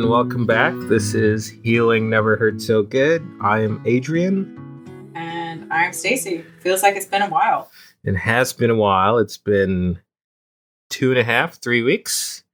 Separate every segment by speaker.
Speaker 1: and welcome back. This is Healing Never Hurt So Good. I am Adrian.
Speaker 2: And I'm Stacy. Feels like it's been a while.
Speaker 1: It has been a while. It's been two and a half, three weeks.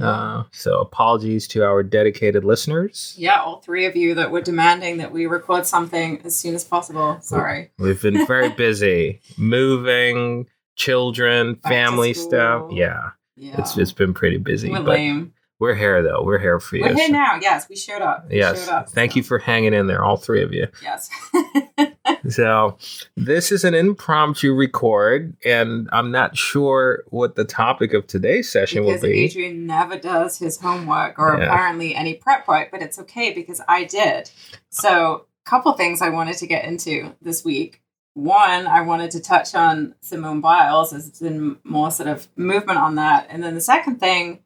Speaker 1: Uh, so apologies to our dedicated listeners.
Speaker 2: Yeah, all three of you that were demanding that we record something as soon as possible. Sorry.
Speaker 1: We've been very busy moving, children,
Speaker 2: Back
Speaker 1: family stuff. Yeah,
Speaker 2: Yeah.
Speaker 1: it's it's been pretty busy.
Speaker 2: we're
Speaker 1: but
Speaker 2: lame.
Speaker 1: We're here though. We're here for you.
Speaker 2: We're here
Speaker 1: So-
Speaker 2: now. Yes, we showed up. We
Speaker 1: Yes.
Speaker 2: Showed up,
Speaker 1: Thank
Speaker 2: so-
Speaker 1: you for hanging in there, all three of you.
Speaker 2: Yes.
Speaker 1: So, this is an impromptu record, and I'm not sure what the topic of today's session
Speaker 2: because
Speaker 1: will be.
Speaker 2: Adrian never does his homework or
Speaker 1: Yeah.
Speaker 2: apparently any prep work, but it's okay because I did. So, a couple things I wanted to get into this week. One, I wanted to touch on Simone Biles. There's been more sort of movement on that. And then the second thing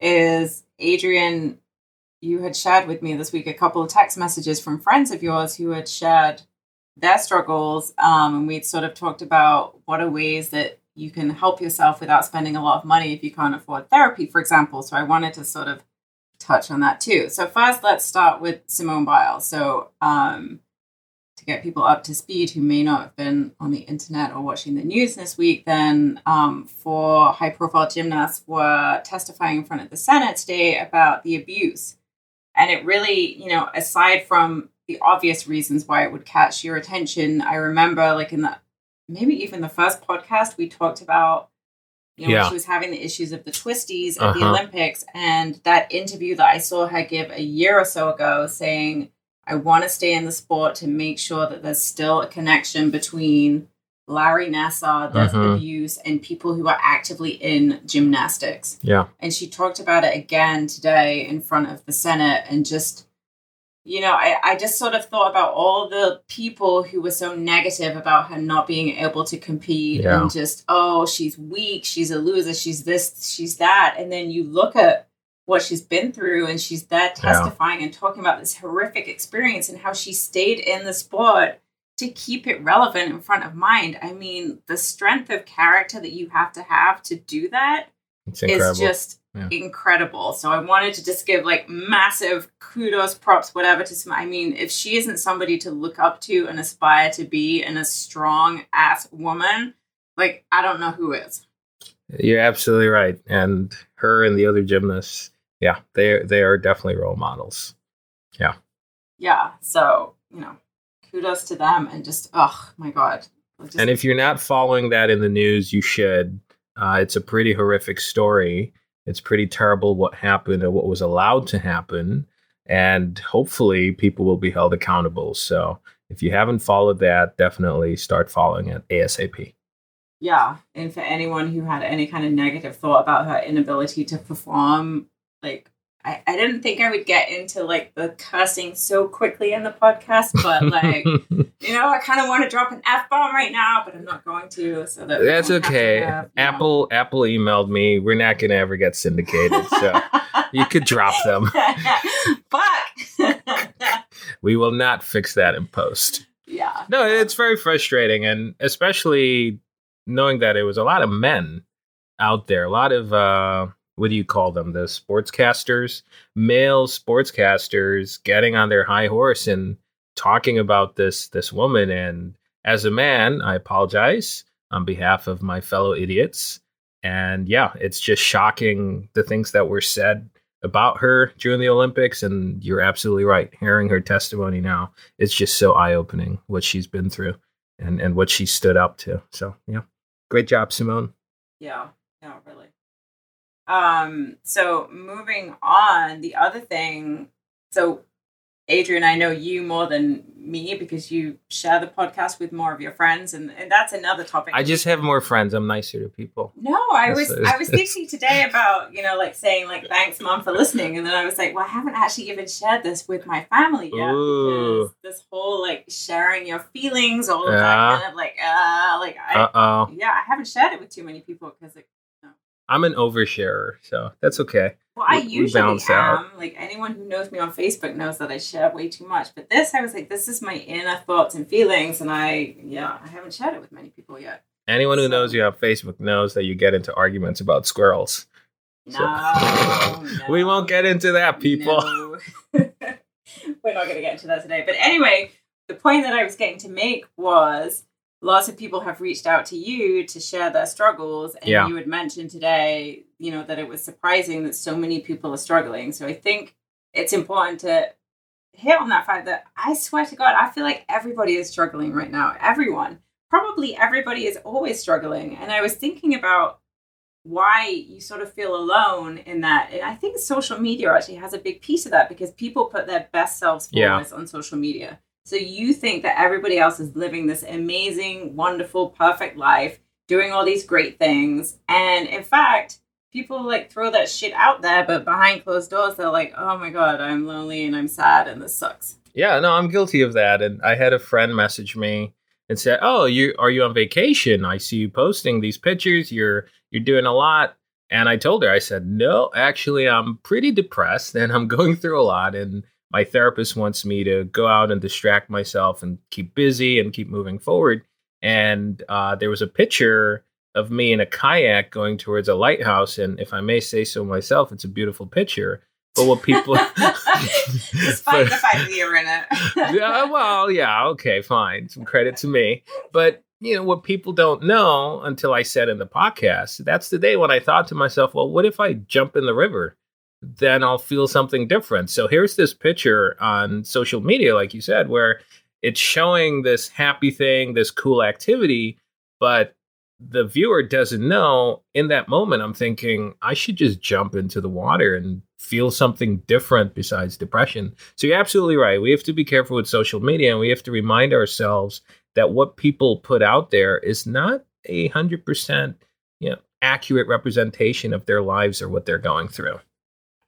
Speaker 2: is Adrian, you had shared with me this week a couple of text messages from friends of yours who had shared their struggles. Um, and we'd sort of talked about what are ways that you can help yourself without spending a lot of money if you can't afford therapy, for example. So I wanted to sort of touch on that too. So first, let's start with Simone Biles. So um, to get people up to speed who may not have been on the internet or watching the news this week, then um, four high-profile gymnasts were testifying in front of the Senate today about the abuse. And it really, you know, aside from the obvious reasons why it would catch your attention, I remember like in the maybe even the first podcast we talked about you know
Speaker 1: Yeah.
Speaker 2: she was having the issues of the twisties at the
Speaker 1: Uh-huh.
Speaker 2: olympics and that interview that i saw her give a year or so ago saying i want to stay in the sport to make sure that there's still a connection between larry nassar the
Speaker 1: Mhm.
Speaker 2: abuse and people who are actively in gymnastics
Speaker 1: yeah,
Speaker 2: and she talked about it again today in front of the Senate and just you know, I, I just sort of thought about all the people who were so negative about her not being able to compete
Speaker 1: Yeah.
Speaker 2: and just, oh, she's weak, she's a loser, she's this, she's that. And then you look at what she's been through and she's there testifying and talking about this horrific experience and how she stayed in the sport to keep it relevant in front of mind. I mean, the strength of character that you have to have to do that
Speaker 1: it's
Speaker 2: just
Speaker 1: Yeah.
Speaker 2: incredible. So I wanted to just give like massive kudos, props, whatever to some. I mean, if she isn't somebody to look up to and aspire to be and a strong ass woman, like I don't know who is.
Speaker 1: You're absolutely right. And her and the other gymnasts, yeah, they they are definitely role models.
Speaker 2: Yeah. Yeah. So, you know, kudos to them and just oh my God. Just,
Speaker 1: And if you're not following that in the news, you should. Uh, it's a pretty horrific story. It's pretty terrible what happened and what was allowed to happen. And hopefully, people will be held accountable. So, if you haven't followed that, definitely start following it ASAP.
Speaker 2: Yeah. And for anyone who had any kind of negative thought about her inability to perform, like I, I didn't think I would get into like the cursing so quickly in the podcast, but like you know, I kind of want to drop an f bomb right now, but I'm not going to. So that
Speaker 1: That's
Speaker 2: won't have to
Speaker 1: okay.
Speaker 2: have, you know-
Speaker 1: Apple Apple emailed me. We're not going to ever get syndicated, so you could drop them.
Speaker 2: Fuck.
Speaker 1: We will not fix that in post.
Speaker 2: yeah.
Speaker 1: No, it's very frustrating, and especially knowing that it was a lot of men out there, a lot of uh, what do you call them? The sportscasters, male sportscasters, getting on their high horse and talking about this this woman. And as a man, I apologize on behalf of my fellow idiots. And yeah, it's just shocking the things that were said about her during the Olympics. And you're absolutely right. Hearing her testimony now, it's just so eye opening what she's been through and, and what she stood up to. So, yeah, great job, Simone.
Speaker 2: Yeah. No, really. Um, so moving on, the other thing, so Adrian, I know you more than me because you share the podcast with more of your friends, and, and that's another topic.
Speaker 1: I just have more friends. I'm nicer to people.
Speaker 2: No, I
Speaker 1: That's-
Speaker 2: was I was thinking today about you know like saying like thanks mom for listening, and then I was like, well, I haven't actually even shared this with my family yet
Speaker 1: Ooh.
Speaker 2: because this whole like sharing your feelings, all of
Speaker 1: Yeah.
Speaker 2: that kind of like uh like I
Speaker 1: Uh oh.
Speaker 2: yeah I haven't shared it with too many people because like
Speaker 1: I'm an oversharer, so that's okay.
Speaker 2: well I
Speaker 1: We- we
Speaker 2: usually
Speaker 1: balance
Speaker 2: am
Speaker 1: out.
Speaker 2: like anyone who knows me on Facebook knows that I share way too much, but this I was like this is my inner thoughts and feelings, and I yeah I haven't shared it with many people yet.
Speaker 1: Anyone who knows you on Facebook knows that you get into arguments about squirrels.
Speaker 2: No,
Speaker 1: So-
Speaker 2: no.
Speaker 1: we won't get into that, people.
Speaker 2: No. We're not going to get into that today. But anyway, the point that I was getting to make was lots of people have reached out to you to share their struggles. And
Speaker 1: Yeah.
Speaker 2: you had mentioned today, you know, that it was surprising that so many people are struggling. So I think it's important to hit on that fact that I swear to God, I feel like everybody is struggling right now. Everyone. Probably everybody is always struggling. And I was thinking about why you sort of feel alone in that. And I think social media actually has a big piece of that because people put their best selves
Speaker 1: Yeah.
Speaker 2: on social media. So you think that everybody else is living this amazing, wonderful, perfect life, doing all these great things. And in fact, people like throw that shit out there, but behind closed doors, they're like, oh my God, I'm lonely and I'm sad and this sucks.
Speaker 1: Yeah, no, I'm guilty of that. And I had a friend message me and said, "Oh, you are you on vacation? I see you posting these pictures. You're you're doing a lot." And I told her, I said, "No, actually, I'm pretty depressed and I'm going through a lot. And my therapist wants me to go out and distract myself and keep busy and keep moving forward." And uh, there was a picture of me in a kayak going towards a lighthouse. And if I may say so myself, it's a beautiful picture. But what people
Speaker 2: Despite the fact that you're in it.
Speaker 1: yeah, well, yeah, okay, fine. Some credit to me. But, you know, what people don't know until I said in the podcast, that's the day when I thought to myself, well, what if I jump in the river? Then I'll feel something different. So here's this picture on social media, like you said, where it's showing this happy thing, this cool activity, but the viewer doesn't know. In that moment i'm thinking i should just jump into the water and feel something different besides depression. So you're absolutely right. We have to be careful with social media and we have to remind ourselves that what people put out there is not a hundred percent you know accurate representation of their lives or what they're going through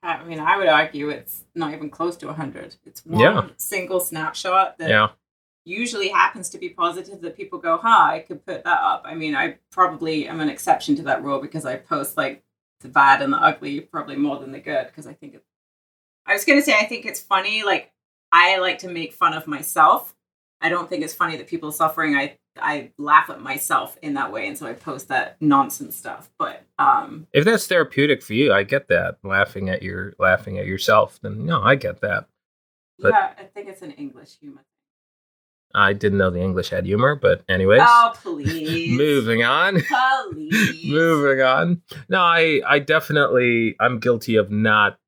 Speaker 2: I mean, I would argue it's not even close to 100. It's one
Speaker 1: Yeah.
Speaker 2: single snapshot that
Speaker 1: yeah
Speaker 2: usually happens to be positive that people go, huh, I could put that up. I mean, I probably am an exception to that rule because I post like the bad and the ugly probably more than the good because I think it, I was going to say, I think it's funny. Like, I like to make fun of myself. I don't think it's funny that people are suffering. I, I laugh at myself in that way. And so I post that nonsense stuff. But, um,
Speaker 1: if that's therapeutic for you i get that laughing at your laughing at yourself then no i get that But-
Speaker 2: yeah, I think it's an English humor.
Speaker 1: i didn't know the english had humor but anyways
Speaker 2: Oh, please.
Speaker 1: moving on
Speaker 2: Please.
Speaker 1: moving on no i i definitely i'm guilty of not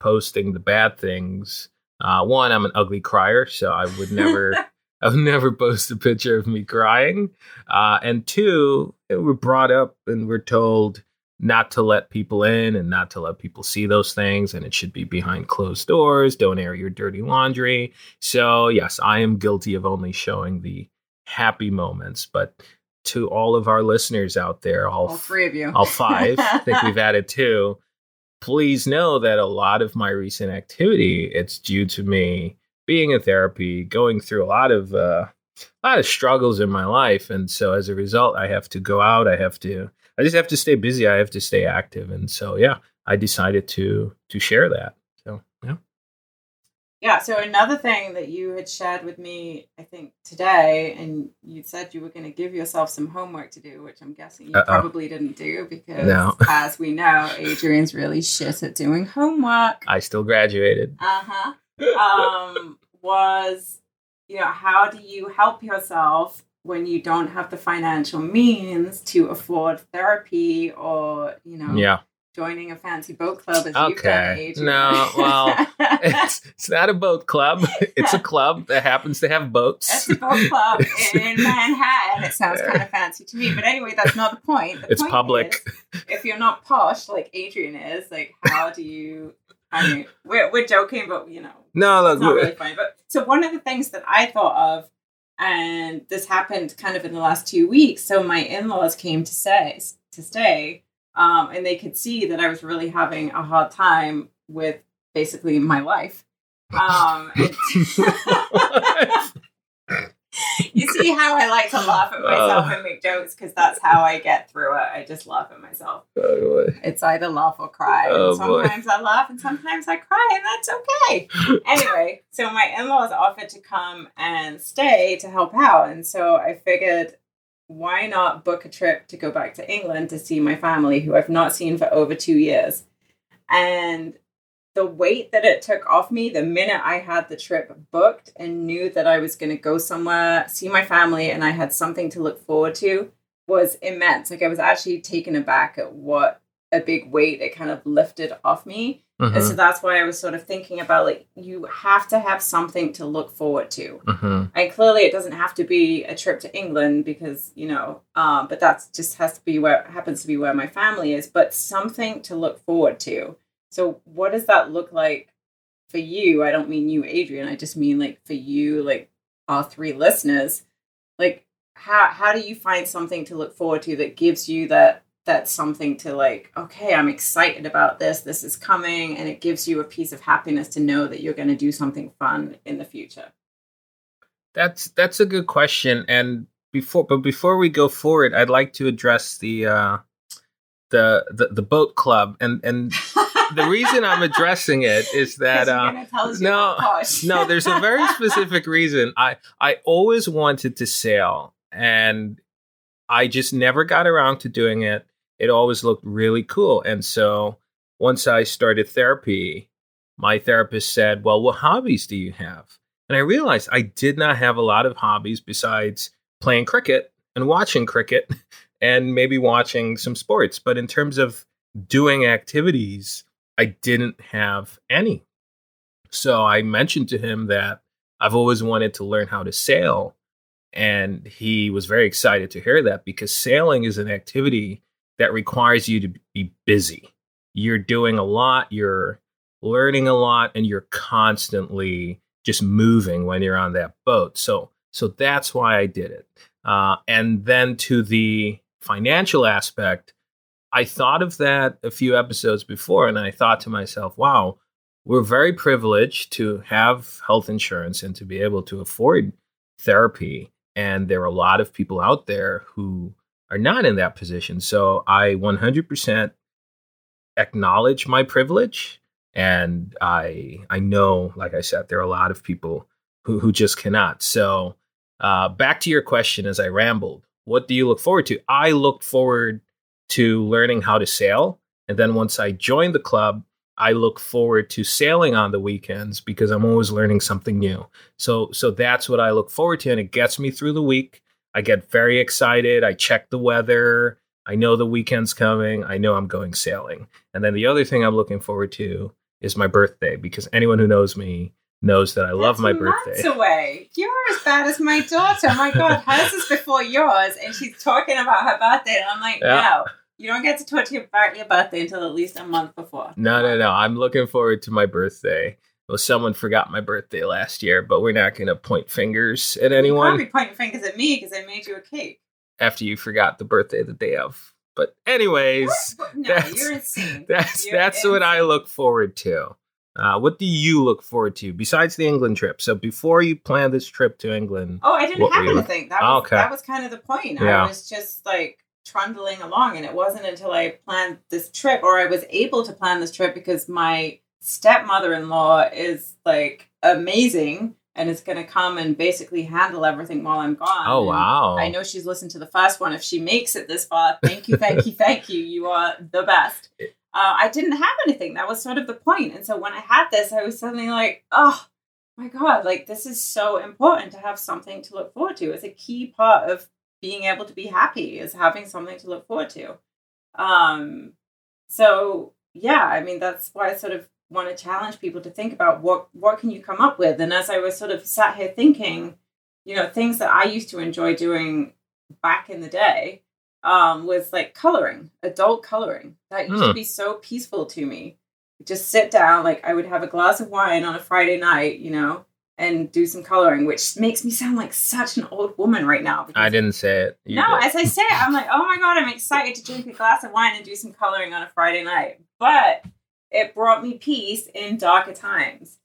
Speaker 1: posting the bad things uh one i'm an ugly crier so i would never i would never posted a picture of me crying uh and two we're brought up and we're told not to let people in and not to let people see those things and it should be behind closed doors don't air your dirty laundry so yes i am guilty of only showing the happy moments but to all of our listeners out there all
Speaker 2: All three of you.
Speaker 1: all five. I think we've added two. Please know that a lot of my recent activity it's due to me being in therapy, going through a lot of uh, a lot of struggles in my life, and so as a result, I have to go out. I have to. I just have to stay busy. I have to stay active, and so yeah, I decided to to share that. So yeah,
Speaker 2: Yeah, so another thing that you had shared with me, I think today, and you said you were going to give yourself some homework to do, which I'm guessing you
Speaker 1: Uh-oh.
Speaker 2: probably didn't do because,
Speaker 1: No.
Speaker 2: as we know, Adrian's really shit at doing homework.
Speaker 1: I still graduated.
Speaker 2: Uh huh. Um, was, you know, how do you help yourself when you don't have the financial means to afford therapy or, you know,
Speaker 1: Yeah,
Speaker 2: joining a fancy boat club as you've done,
Speaker 1: Okay. No, well, it's it's not a boat club. It's a club that happens to have boats.
Speaker 2: It's a boat club in Manhattan. It sounds kind of fancy to me, but anyway, that's not the point. The
Speaker 1: It's
Speaker 2: point
Speaker 1: public.
Speaker 2: is, if you're not posh like Adrian is, like, how do you? I mean, we're we're joking, but you know,
Speaker 1: No, look,
Speaker 2: not really funny. But so one of the things that I thought of, and this happened kind of in the last two weeks. So my in-laws came to say to stay, um, and they could see that I was really having a hard time with basically my life. Um, you see how I like to laugh at myself
Speaker 1: Oh.
Speaker 2: and make jokes because that's how I get through it. I just laugh at myself.
Speaker 1: Oh, boy.
Speaker 2: It's either laugh or cry.
Speaker 1: Oh,
Speaker 2: and
Speaker 1: boy.
Speaker 2: sometimes I laugh and sometimes I cry, and that's okay. anyway, so my in laws offered to come and stay to help out. And so I figured, why not book a trip to go back to England to see my family, who I've not seen for over two years? And the weight that it took off me the minute I had the trip booked and knew that I was going to go somewhere, see my family, and I had something to look forward to was immense. Like I was actually taken aback at what a big weight it kind of lifted off me. Mm-hmm. And so that's why I was sort of thinking about like you have to have something to look forward to. Mm-hmm. And clearly it doesn't have to be a trip to England because, you know, um, but that's just has to be where happens to be where my family is, but something to look forward to. So what does that look like for you? I don't mean you, Adrian. I just mean like for you, like our three listeners. Like how how do you find something to look forward to that gives you that that's something to like okay i'm excited about this this is coming and it gives you a piece of happiness to know that you're going to do something fun in the future
Speaker 1: that's that's a good question and before but before we go forward i'd like to address the uh the the, the boat club and and the reason i'm addressing it is that uh no no there's a very specific reason i i always wanted to sail and I just never got around to doing it it always looked really cool. And so once I started therapy, my therapist said, Well, what hobbies do you have? And I realized I did not have a lot of hobbies besides playing cricket and watching cricket and maybe watching some sports. But in terms of doing activities, I didn't have any. So I mentioned to him that I've always wanted to learn how to sail. And he was very excited to hear that because sailing is an activity that requires you to be busy. You're doing a lot, you're learning a lot, and you're constantly just moving when you're on that boat. So, so that's why I did it. Uh, and then to the financial aspect, I thought of that a few episodes before, and I thought to myself, wow, we're very privileged to have health insurance and to be able to afford therapy. And there are a lot of people out there who are not in that position. So I 100% acknowledge my privilege. And I, I know, like I said, there are a lot of people who, who just cannot. So uh, back to your question as I rambled, what do you look forward to? I looked forward to learning how to sail. And then once I joined the club, I look forward to sailing on the weekends because I'm always learning something new. So so that's what I look forward to and it gets me through the week. I get very excited. I check the weather. I know the weekend's coming. I know I'm going sailing. And then the other thing I'm looking forward to is my birthday because anyone who knows me knows that I That's love my months birthday.
Speaker 2: away. You're as bad as my daughter. My God, hers is before yours, and she's talking about her birthday, and I'm like, yeah. no. You don't get to talk about your birthday until at least a month before.
Speaker 1: No, no, no. I'm looking forward to my birthday well, someone forgot my birthday last year, but we're not going to point fingers at anyone.
Speaker 2: You pointing fingers at me because I made you a cake.
Speaker 1: After you forgot the birthday the day of. But anyways,
Speaker 2: no, that's, you're insane.
Speaker 1: That's
Speaker 2: you're
Speaker 1: that's
Speaker 2: insane.
Speaker 1: what I look forward to. Uh, what do you look forward to besides the England trip? So before you planned this trip to England,
Speaker 2: oh, I didn't have anything. That was okay. that was kind of the point. Yeah. I was just like trundling along, and it wasn't until I planned this trip, or I was able to plan this trip because my stepmother-in-law is like amazing and is going to come and basically handle everything while I'm gone.
Speaker 1: Oh wow!
Speaker 2: And I know she's listened to the first one. If she makes it this far, thank you, thank you, thank you. You are the best. Uh, I didn't have anything. That was sort of the point. And so when I had this, I was suddenly like, oh my god! Like this is so important to have something to look forward to. It's a key part of being able to be happy is having something to look forward to. Um. So yeah, I mean that's why I sort of want to challenge people to think about what what can you come up with and as i was sort of sat here thinking you know things that i used to enjoy doing back in the day um, was like coloring adult coloring that used to hmm. be so peaceful to me just sit down like i would have a glass of wine on a friday night you know and do some coloring which makes me sound like such an old woman right now
Speaker 1: i didn't say it
Speaker 2: you no did. as i say it i'm like oh my god i'm excited to drink a glass of wine and do some coloring on a friday night but it brought me peace in darker times.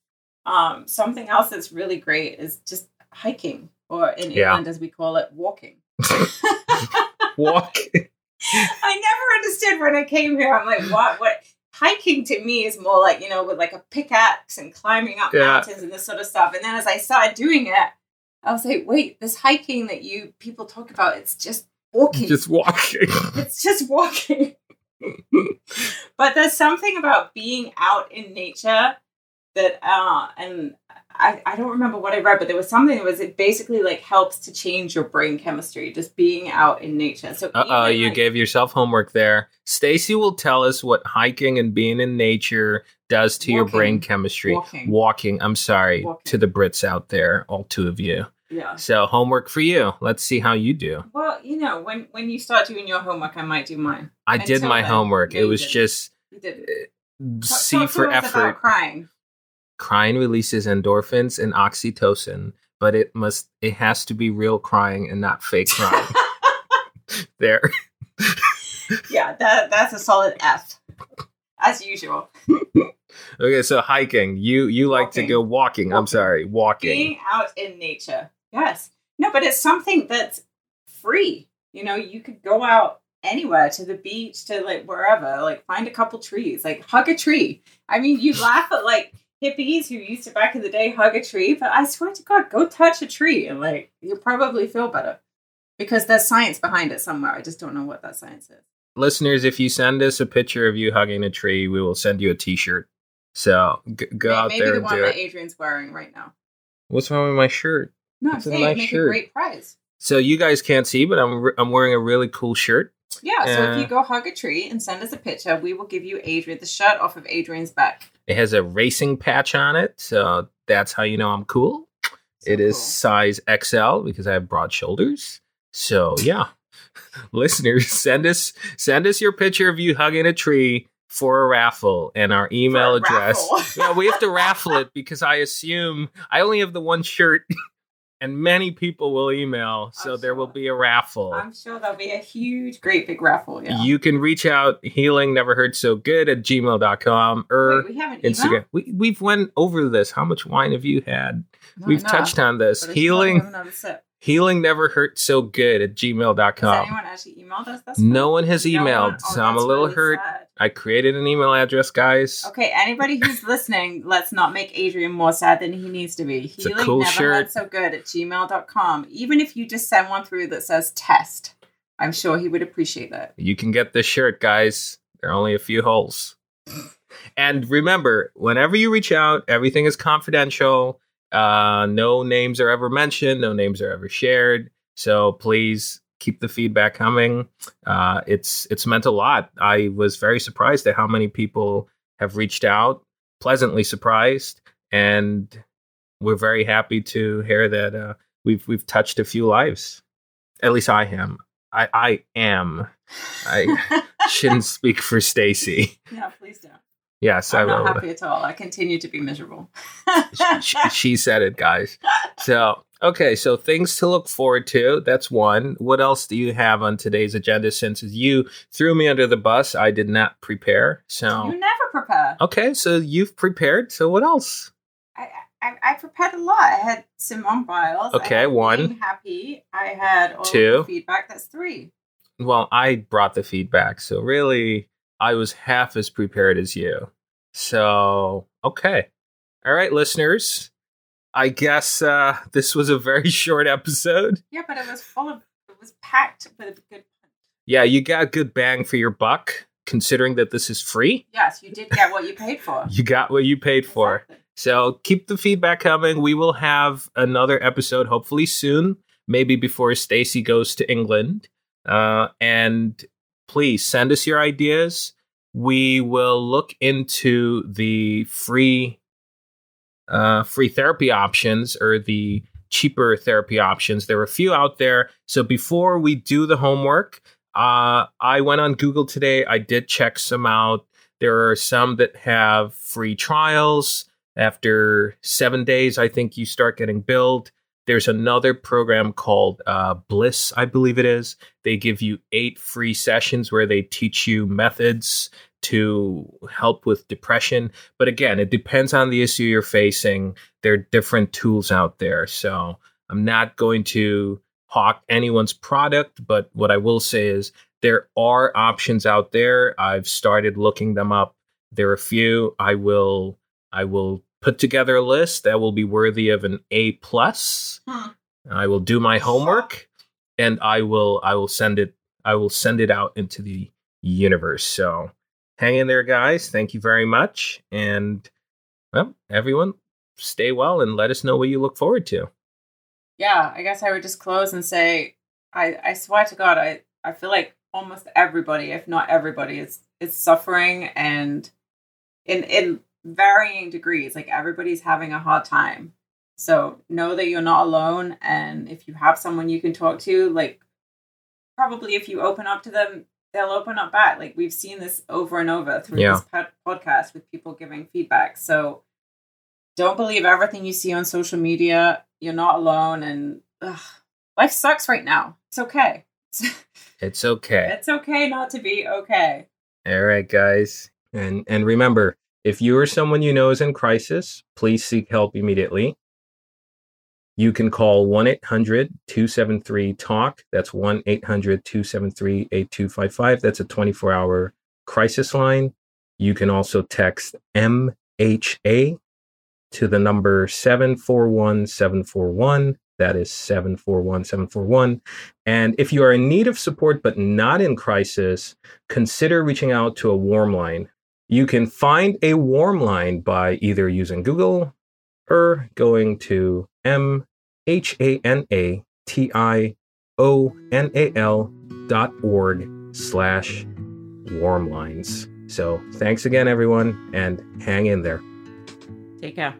Speaker 2: Um, something else that's really great is just hiking, or in yeah. England as we call it, walking.
Speaker 1: walking.
Speaker 2: I never understood when I came here. I'm like, what? What? Hiking to me is more like you know, with like a pickaxe and climbing up yeah. mountains and this sort of stuff. And then as I started doing it, I was like, wait, this hiking that you people talk about, it's just walking.
Speaker 1: Just walking.
Speaker 2: it's just walking. But there's something about being out in nature that, uh, and I, I don't remember what I read, but there was something that was it basically like helps to change your brain chemistry, just being out in nature. So,
Speaker 1: Uh oh, you
Speaker 2: like-
Speaker 1: gave yourself homework there. Stacy will tell us what hiking and being in nature does to your brain chemistry.
Speaker 2: Walking.
Speaker 1: Walking, I'm sorry
Speaker 2: Walking.
Speaker 1: to the Brits out there, all two of you.
Speaker 2: yeah.
Speaker 1: So, homework for you. Let's see how you do.
Speaker 2: Well, you know, when when you start doing your homework, I might do mine.
Speaker 1: I did my
Speaker 2: then,
Speaker 1: homework.
Speaker 2: no,
Speaker 1: it was
Speaker 2: didn't.
Speaker 1: just
Speaker 2: You did. Talk-
Speaker 1: C
Speaker 2: talk
Speaker 1: for effort.
Speaker 2: crying.
Speaker 1: Crying releases endorphins and oxytocin, but it must it has to be real crying and not fake crying. there.
Speaker 2: yeah, that that's a solid F, as usual.
Speaker 1: Okay, so hiking. You you like to go walking. I'm sorry, walking.
Speaker 2: Being out in nature, yes. No, but it's something that's free. You know, you could go out anywhere to the beach, to like wherever, like find a couple trees, like hug a tree. I mean, you laugh at like hippies who used to back in the day hug a tree, but I swear to God, go touch a tree and like you'll probably feel better because there's science behind it somewhere. I just don't know what that science is.
Speaker 1: Listeners, if you send us a picture of you hugging a tree, we will send you a T-shirt. So g- go
Speaker 2: May-
Speaker 1: out
Speaker 2: Maybe
Speaker 1: there
Speaker 2: Maybe
Speaker 1: the
Speaker 2: one
Speaker 1: do
Speaker 2: that
Speaker 1: it.
Speaker 2: Adrian's wearing right now.
Speaker 1: What's wrong with my shirt?
Speaker 2: No,
Speaker 1: It's a
Speaker 2: saying
Speaker 1: nice
Speaker 2: make
Speaker 1: shirt.
Speaker 2: a great prize.
Speaker 1: So you guys can't see, but I'm re- I'm wearing a really cool shirt.
Speaker 2: Yeah, so if
Speaker 1: Uh,
Speaker 2: you go hug a tree and send us a picture, we will give you Adrian the shirt off of Adrian's back.
Speaker 1: It has a racing patch on it, so that's how you know I'm cool.
Speaker 2: So
Speaker 1: it is
Speaker 2: cool.
Speaker 1: size XL because I have broad shoulders. So yeah, listeners, send us send us your picture of you hugging a tree for a raffle and our email address. yeah, we have to raffle it because I assume I only have the one shirt, and many people will email, so there will be a raffle.
Speaker 2: I'm sure there'll be a huge, great big raffle. Yeah.
Speaker 1: You can reach out healing never hurt so good at gmail.com or
Speaker 2: Wait, we have an email?
Speaker 1: Instagram. We we've went over this. How much wine have you had?
Speaker 2: Not
Speaker 1: we've
Speaker 2: enough,
Speaker 1: touched on this.
Speaker 2: but I should probably
Speaker 1: Healing
Speaker 2: have another sip.
Speaker 1: healing never hurt so good at
Speaker 2: Has
Speaker 1: gmail.com.
Speaker 2: anyone actually emailed us?
Speaker 1: No
Speaker 2: one?
Speaker 1: has
Speaker 2: No
Speaker 1: emailed,
Speaker 2: one? Oh,
Speaker 1: so I'm a little
Speaker 2: really
Speaker 1: hurt.
Speaker 2: sad.
Speaker 1: I created an email address, guys.
Speaker 2: Okay, anybody who's listening, let's not make Adrian more sad than he needs to be.
Speaker 1: a
Speaker 2: Healing
Speaker 1: cool
Speaker 2: never
Speaker 1: shirt.
Speaker 2: so good at gmail.com. Even if you just send one through that says test, I'm sure he would appreciate that.
Speaker 1: You can get this shirt, guys. There are only a few holes. and remember, whenever you reach out, everything is confidential. Uh, no names are ever mentioned. No names are ever shared. So please keep the feedback coming. Uh, it's it's meant a lot. I was very surprised at how many people have reached out. Pleasantly surprised, and we're very happy to hear that uh, we've we've touched a few lives. At least I am. I I am. I shouldn't speak for Stacy.
Speaker 2: yeah, please don't.
Speaker 1: Yes,
Speaker 2: I'm
Speaker 1: I
Speaker 2: not
Speaker 1: will.
Speaker 2: happy at all. I continue to be miserable.
Speaker 1: she, she said it, guys. So, okay, so things to look forward to. That's one. What else do you have on today's agenda? Since you threw me under the bus, I did not prepare. So,
Speaker 2: You never prepare.
Speaker 1: okay, so you've prepared. So, what else?
Speaker 2: I, I, I prepared a lot. I had Simone Biles. I
Speaker 1: Okay, one.
Speaker 2: Happy. I had all
Speaker 1: Two.
Speaker 2: the feedback. That's three.
Speaker 1: Well, I brought the feedback. So, really, I was half as prepared as you. So, okay. All right, listeners. I guess uh, this was a very short episode.
Speaker 2: Yeah, but it was full of. It was packed with good.
Speaker 1: Yeah, you got a good bang for your buck, considering that this is free.
Speaker 2: Yes, you did get what you paid for.
Speaker 1: You got what you paid for.
Speaker 2: Exactly.
Speaker 1: So keep the feedback coming. We will have another episode hopefully soon, maybe before Stacy goes to England. Uh, and please send us your ideas. We will look into the free uh, free therapy options or the cheaper therapy options. There are a few out there. So before we do the homework, uh, I went on Google today. I did check some out. There are some that have free trials. After seven days, I think you start getting billed. There's another program called uh, Bliss, I believe it is. They give you eight free sessions where they teach you methods to help with depression. But again, it depends on the issue you're facing. There are different tools out there. So I'm not going to hawk anyone's product, but what I will say is there are options out there. I've started looking them up. There are a few. I will I will put together a list that will be worthy of an A plus.
Speaker 2: Hmm.
Speaker 1: I will do my homework and I will I will send it I will send it out into the universe. So hang in there, guys. Thank you very much. And, well, everyone, stay well and let us know what you look forward to.
Speaker 2: Yeah, I guess I would just close and say, I, I swear to God, I, I feel like almost everybody, if not everybody, is is suffering and in in varying degrees. Like everybody's having a hard time. So know that you're not alone, and if you have someone you can talk to, like probably if you open up to them, they'll open up back. Like we've seen this over and over through
Speaker 1: Yeah.
Speaker 2: this pod- podcast with people giving feedback. So don't believe everything you see on social media. You're not alone, and ugh, life sucks right now. It's okay.
Speaker 1: It's okay.
Speaker 2: It's okay not to be okay.
Speaker 1: All right, guys. And and remember, if you or someone you know is in crisis, please seek help immediately. You can call 1-800-273-TALK. That's 1-800-273-8255. That's a 24-hour crisis line. You can also text MHA to the number 741741. That is 741741. And if you are in need of support but not in crisis, consider reaching out to a warm line. You can find a warm line by either using Google or going to M H A N A T I O N A L dot org slash warm lines. So thanks again, everyone, and hang in there.
Speaker 2: Take care.